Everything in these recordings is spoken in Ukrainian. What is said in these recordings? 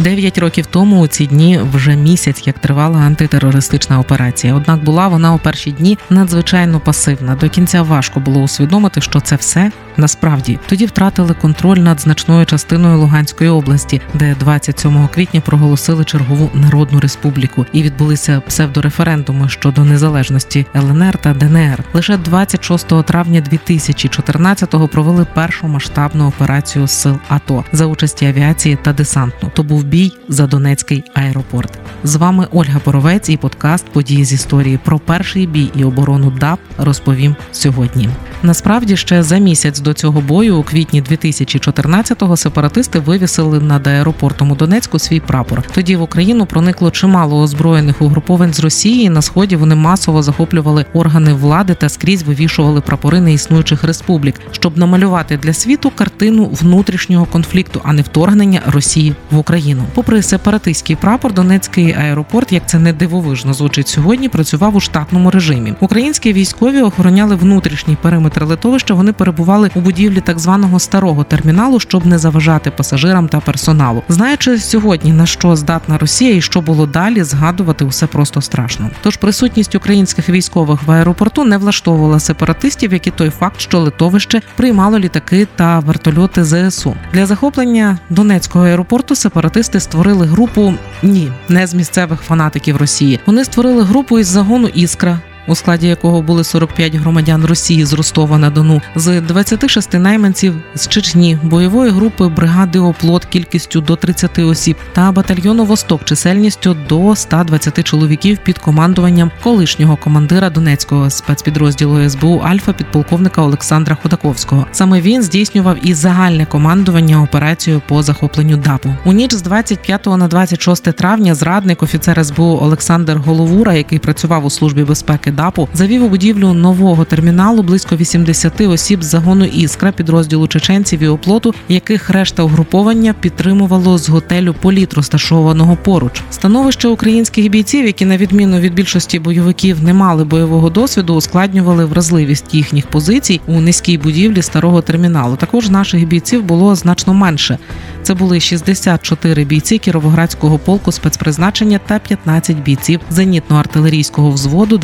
Дев'ять років тому у ці дні вже місяць, як тривала антитерористична операція. Однак була вона у перші дні надзвичайно пасивна. До кінця важко було усвідомити, що це все насправді тоді втратили контроль над значною частиною Луганської області, де 27 квітня проголосили чергову народну республіку і відбулися псевдореферендуми щодо незалежності ЛНР та ДНР. Лише 26 травня 2014-го провели першу масштабну операцію сил АТО за участі авіації та десантну. То був бій за Донецький аеропорт. З вами Ольга Боровець і подкаст Події з історії про перший бій і оборону ДАП розповім сьогодні. Насправді ще за місяць до цього бою, у квітні 2014-го, сепаратисти вивісили над аеропортом у Донецьку свій прапор. Тоді в Україну проникло чимало озброєних угруповань з Росії. На сході вони масово захоплювали органи влади та скрізь вивішували прапори неіснуючих республік, щоб намалювати для світу картину внутрішнього конфлікту, а не вторгнення Росії в Україну. Попри сепаратистський прапор, Донецький аеропорт, як це не дивовижно звучить сьогодні, працював у штатному режимі. Українські військові охороняли внутрішній периметр литовища. Вони перебували у будівлі так званого старого терміналу, щоб не заважати пасажирам та персоналу. Знаючи сьогодні на що здатна Росія і що було далі, згадувати усе просто страшно. Тож присутність українських військових в аеропорту не влаштовувала сепаратистів, як і той факт, що литовище приймало літаки та вертольоти ЗСУ для захоплення Донецького аеропорту. Сепаратисти створили групу ні, не з місцевих фанатиків Росії. Вони створили групу із загону Іскра у складі якого були 45 громадян Росії з Ростова на Дону, з 26 найманців з Чечні, бойової групи бригади Оплот кількістю до 30 осіб та батальйону Восток чисельністю до 120 чоловіків під командуванням колишнього командира Донецького спецпідрозділу СБУ Альфа підполковника Олександра Ходаковського. Саме він здійснював і загальне командування операцією по захопленню ДАПу. У ніч з 25 на 26 травня зрадник офіцер СБУ Олександр Головура, який працював у службі безпеки ДАПу завів у будівлю нового терміналу близько 80 осіб з загону іскра підрозділу чеченців і оплоту, яких решта угруповання підтримувало з готелю політ, розташованого поруч. Становище українських бійців, які на відміну від більшості бойовиків не мали бойового досвіду, ускладнювали вразливість їхніх позицій у низькій будівлі старого терміналу. Також наших бійців було значно менше. Це були 64 бійці Кіровоградського полку спецпризначення та 15 бійців зенітно-артилерійського взводу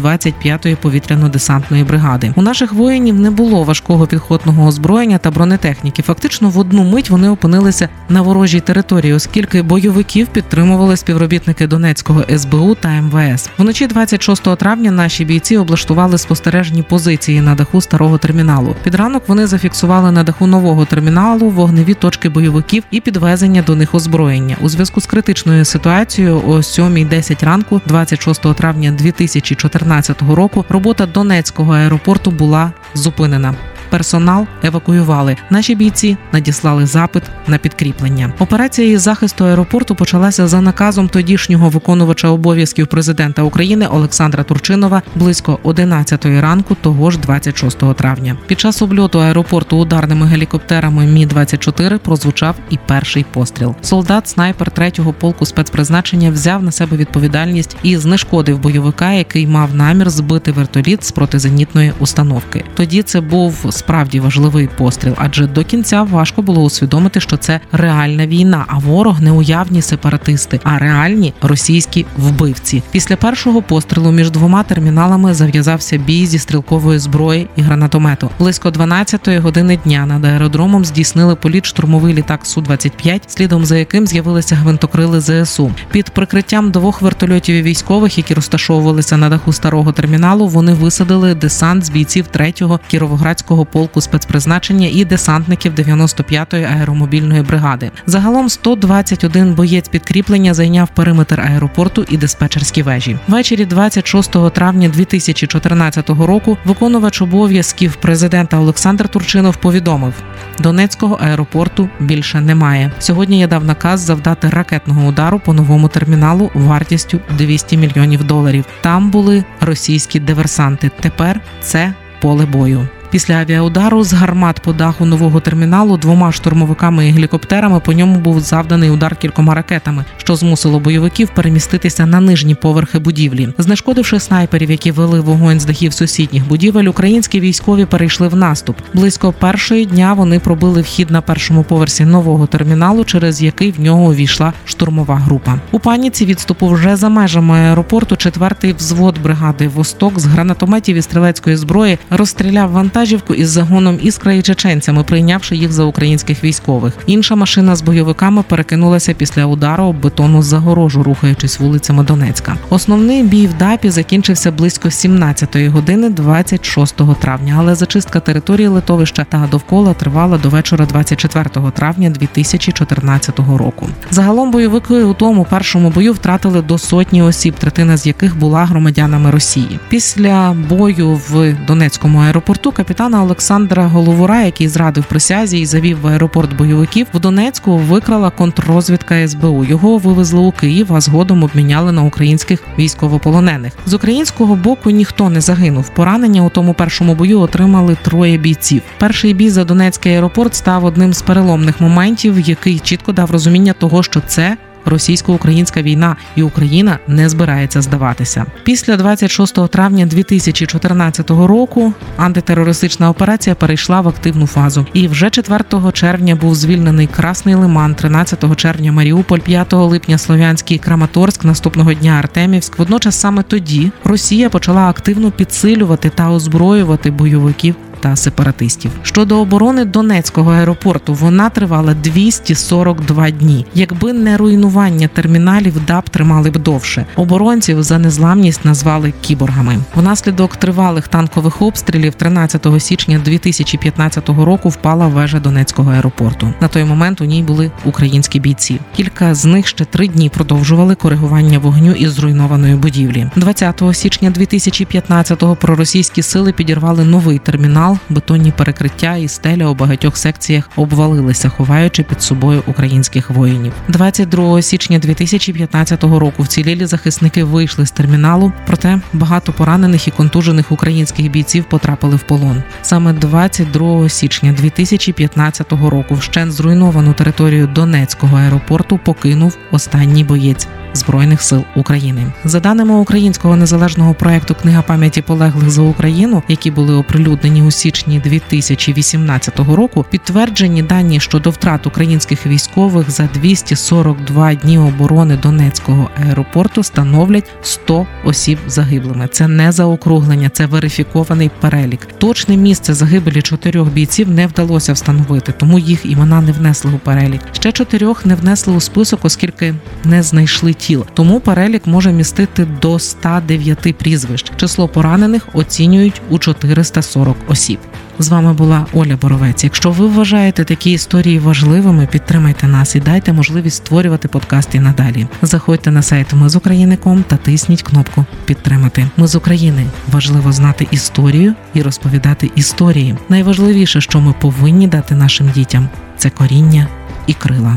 25-ї повітряно-десантної бригади. У наших воїнів не було важкого підходного озброєння та бронетехніки. Фактично, в одну мить вони опинилися на ворожій території, оскільки бойовиків підтримували співробітники Донецького СБУ та МВС. Вночі 26 травня наші бійці облаштували спостережні позиції на даху старого терміналу. Під ранок вони зафіксували на даху нового терміналу вогневі точки бойовиків і підвезення до них озброєння у зв'язку з критичною ситуацією о 7.10 ранку, 26 травня 2014 року. Робота Донецького аеропорту була зупинена персонал евакуювали. Наші бійці надіслали запит на підкріплення. Операція із захисту аеропорту почалася за наказом тодішнього виконувача обов'язків президента України Олександра Турчинова близько 11 ранку, того ж 26 травня. Під час обльоту аеропорту ударними гелікоптерами Мі 24 прозвучав і перший постріл. Солдат, снайпер третього полку спецпризначення взяв на себе відповідальність і знешкодив бойовика, який мав намір збити вертоліт з протизенітної установки. Тоді це був справді важливий постріл, адже до кінця важко було усвідомити, що це реальна війна, а ворог не уявні сепаратисти, а реальні російські вбивці. Після першого пострілу між двома терміналами зав'язався бій зі стрілкової зброї і гранатомету. Близько 12-ї години дня над аеродромом здійснили політ штурмовий літак су 25 слідом за яким з'явилися гвинтокрили ЗСУ. Під прикриттям двох вертольотів військових, які розташовувалися на даху старого терміналу, вони висадили десант з бійців 3-го кіровоградського полку спецпризначення і десантників 95-ї аеромобільної бригади. Загалом 121 боєць підкріплення зайняв периметр аеропорту і диспетчерські вежі. Ввечері 26 травня 2014 року виконувач обов'язків президента Олександр Турчинов повідомив: Донецького аеропорту більше немає. Сьогодні я дав наказ завдати ракетного удару по новому терміналу вартістю 200 мільйонів доларів. Там були російські диверсанти. Тепер це поле бою. Після авіаудару з гармат по даху нового терміналу двома штурмовиками і гелікоптерами по ньому був завданий удар кількома ракетами, що змусило бойовиків переміститися на нижні поверхи будівлі. Знешкодивши снайперів, які вели вогонь з дахів сусідніх будівель, українські військові перейшли в наступ. Близько першої дня вони пробили вхід на першому поверсі нового терміналу, через який в нього увійшла штурмова група. У паніці відступу вже за межами аеропорту. Четвертий взвод бригади Восток з гранатометів і стрілецької зброї розстріляв вантажівку із загоном іскра і чеченцями, прийнявши їх за українських військових. Інша машина з бойовиками перекинулася після удару об бетонну загорожу, рухаючись вулицями Донецька. Основний бій в ДАПі закінчився близько 17-ї години, 26 травня. Але зачистка території литовища та довкола тривала до вечора 24 травня 2014 року. Загалом бойовики у тому першому бою втратили до сотні осіб, третина з яких була громадянами Росії. Після бою в Донецькому аеропорту капітана Олександра Головура, який зрадив присязі і завів в аеропорт бойовиків, в Донецьку викрала контррозвідка СБУ. Його вивезли у Київ, а згодом обміняли на українських військовополонених. З українського боку ніхто не загинув. Поранення у тому першому бою отримали троє бійців. Перший бій за Донецький аеропорт став одним з переломних моментів, який чітко дав розуміння того, що це російсько-українська війна, і Україна не збирається здаватися. Після 26 травня 2014 року антитерористична операція перейшла в активну фазу. І вже 4 червня був звільнений Красний Лиман, 13 червня Маріуполь, 5 липня Слов'янський Краматорськ, наступного дня Артемівськ. Водночас саме тоді Росія почала активно підсилювати та озброювати бойовиків та сепаратистів. Щодо оборони Донецького аеропорту, вона тривала 242 дні. Якби не руйнування терміналів, ДАП тримали б довше. Оборонців за незламність назвали кіборгами. Внаслідок тривалих танкових обстрілів 13 січня 2015 року впала вежа Донецького аеропорту. На той момент у ній були українські бійці. Кілька з них ще три дні продовжували коригування вогню із зруйнованої будівлі. 20 січня 2015-го проросійські сили підірвали новий термінал бетонні перекриття і стеля у багатьох секціях обвалилися, ховаючи під собою українських воїнів. 22 січня 2015 року вцілілі захисники вийшли з терміналу, проте багато поранених і контужених українських бійців потрапили в полон. Саме 22 січня 2015 року вщент зруйновану територію Донецького аеропорту покинув останній боєць збройних сил України. За даними українського незалежного проекту Книга пам'яті полеглих за Україну, які були оприлюднені у січні 2018 року, підтверджені дані щодо втрат українських військових за 242 дні оборони Донецького аеропорту становлять 100 осіб загиблими. Це не заокруглення, це верифікований перелік. Точне місце загибелі чотирьох бійців не вдалося встановити, тому їх імена не внесли у перелік. Ще чотирьох не внесли у список, оскільки не знайшли тіл. Тому перелік може містити до 109 прізвищ. Число поранених оцінюють у 440 осіб. З вами була Оля Боровець. Якщо ви вважаєте такі історії важливими, підтримайте нас і дайте можливість створювати подкасти надалі. Заходьте на сайт Ми з України.ком та тисніть кнопку Підтримати. Ми з України важливо знати історію і розповідати історії. Найважливіше, що ми повинні дати нашим дітям, це коріння і крила.